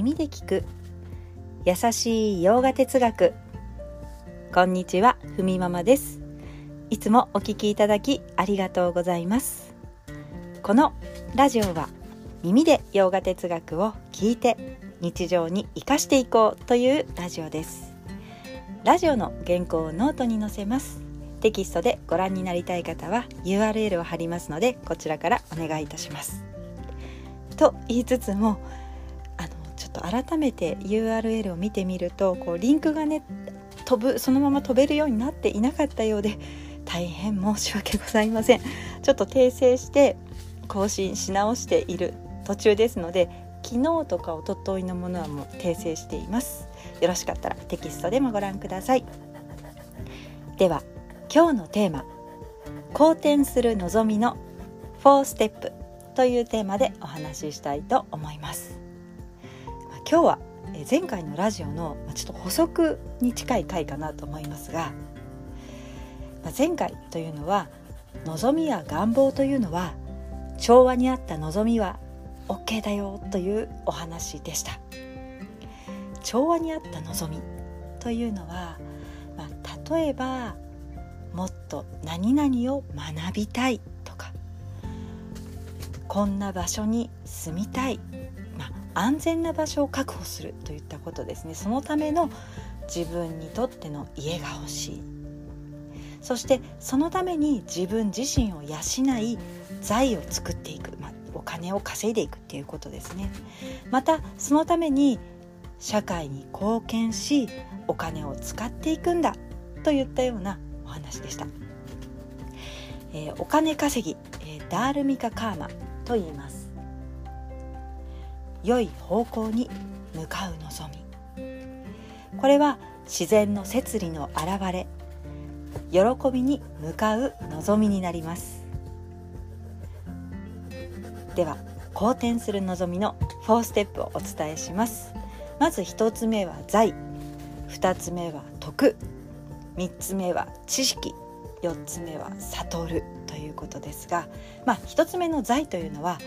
耳で聞く。優しいヨガ哲学。こんにちはふみママです。いつもお聞きいただきありがとうございます。このラジオは耳でヨガ哲学を聞いて日常に生かしていこうというラジオです。ラジオの原稿をノートに載せます。テキストでご覧になりたい方は URL を貼りますのでこちらからお願いいたします。と言いつつもょっと改めて URL を見てみるとこうリンクがね飛ぶそのまま飛べるようになっていなかったようで大変申し訳ございません。ちょっと訂正して更新し直している途中ですので昨日とか一昨日のものはもう訂正しています。よろしかったらテキストでもご覧ください。では今日のテーマ好転する望みの4ステップというテーマでお話ししたいと思います。今日は前回のラジオのちょっと補足に近い回かなと思いますが前回というのは望みや願望というのは調和にあった望みは OK だよというお話でした。調和にあった望みというのは、まあ、例えばもっと何々を学びたいとかこんな場所に住みたい、安全な場所を確保するといったことですね。そのための自分にとっての家が欲しい。そしてそのために自分自身を養い財を作っていく、まあ、お金を稼いでいくっていうことですね。またそのために社会に貢献しお金を使っていくんだといったようなお話でした、えー、お金稼ぎ、えー、ダールミカカーマと言います。良い方向に向かう望み。これは自然の摂理の現れ。喜びに向かう望みになります。では好転する望みの4ステップをお伝えします。まず1つ目は財。2つ目は徳。3つ目は知識。4つ目は悟るということですが、まあ、1つ目の財というのは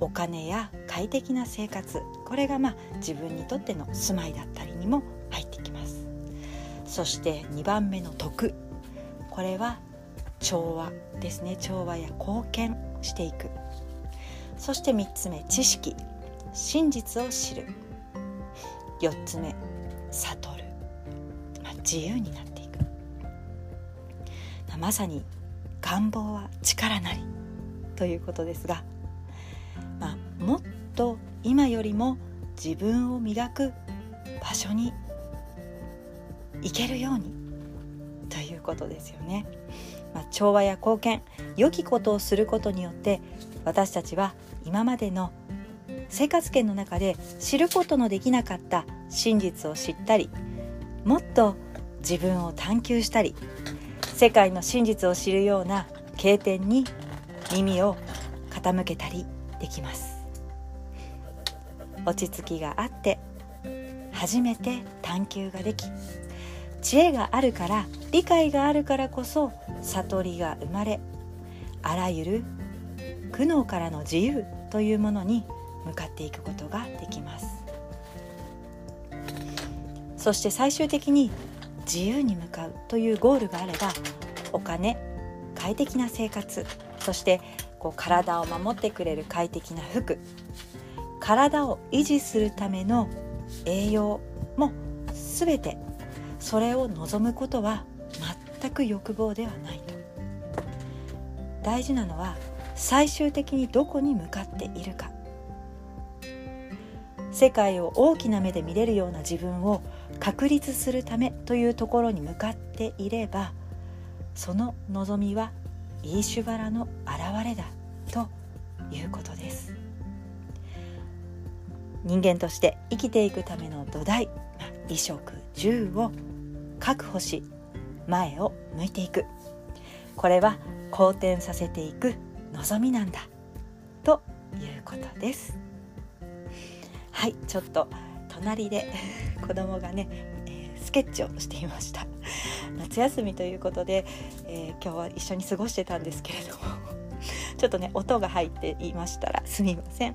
お金や快適な生活これがまあ自分にとっての住まいだったりにも入ってきます。そして2番目の徳これは調和ですね。調和や貢献していく。そして3つ目知識真実を知る。4つ目悟る、まあ、自由になっていく、ま、さに願望は力なりということですが、もっと今よりも自分を磨く場所に行けるようにということですよね。まあ、調和や貢献良きことをすることによって私たちは今までの生活圏の中で知ることのできなかった真実を知ったりもっと自分を探求したり世界の真実を知るような経典に耳を傾けたりできます落ち着きがあって初めて探求ができ知恵があるから理解があるからこそ悟りが生まれあらゆる苦悩からの自由というものに向かっていくことができます。そして最終的に自由に向かうというゴールがあればお金快適な生活そしてこう体を守ってくれる快適な服体を維持するための栄養も全てそれを望むことは全く欲望ではないと。大事なのは最終的にどこに向かっているか。世界を大きな目で見れるような自分を確立するためというところに向かっていればその望みはイーシュバラの現れだということです。人間として生きていくための土台衣食住を確保し前を向いていく。これは好転させていく望みなんだ。ということです。はいちょっと隣で 子供がね、えー、スケッチをしていました。夏休みということで、えー、今日は一緒に過ごしてたんですけれども。ちょっとね音が入っていましたらすみません。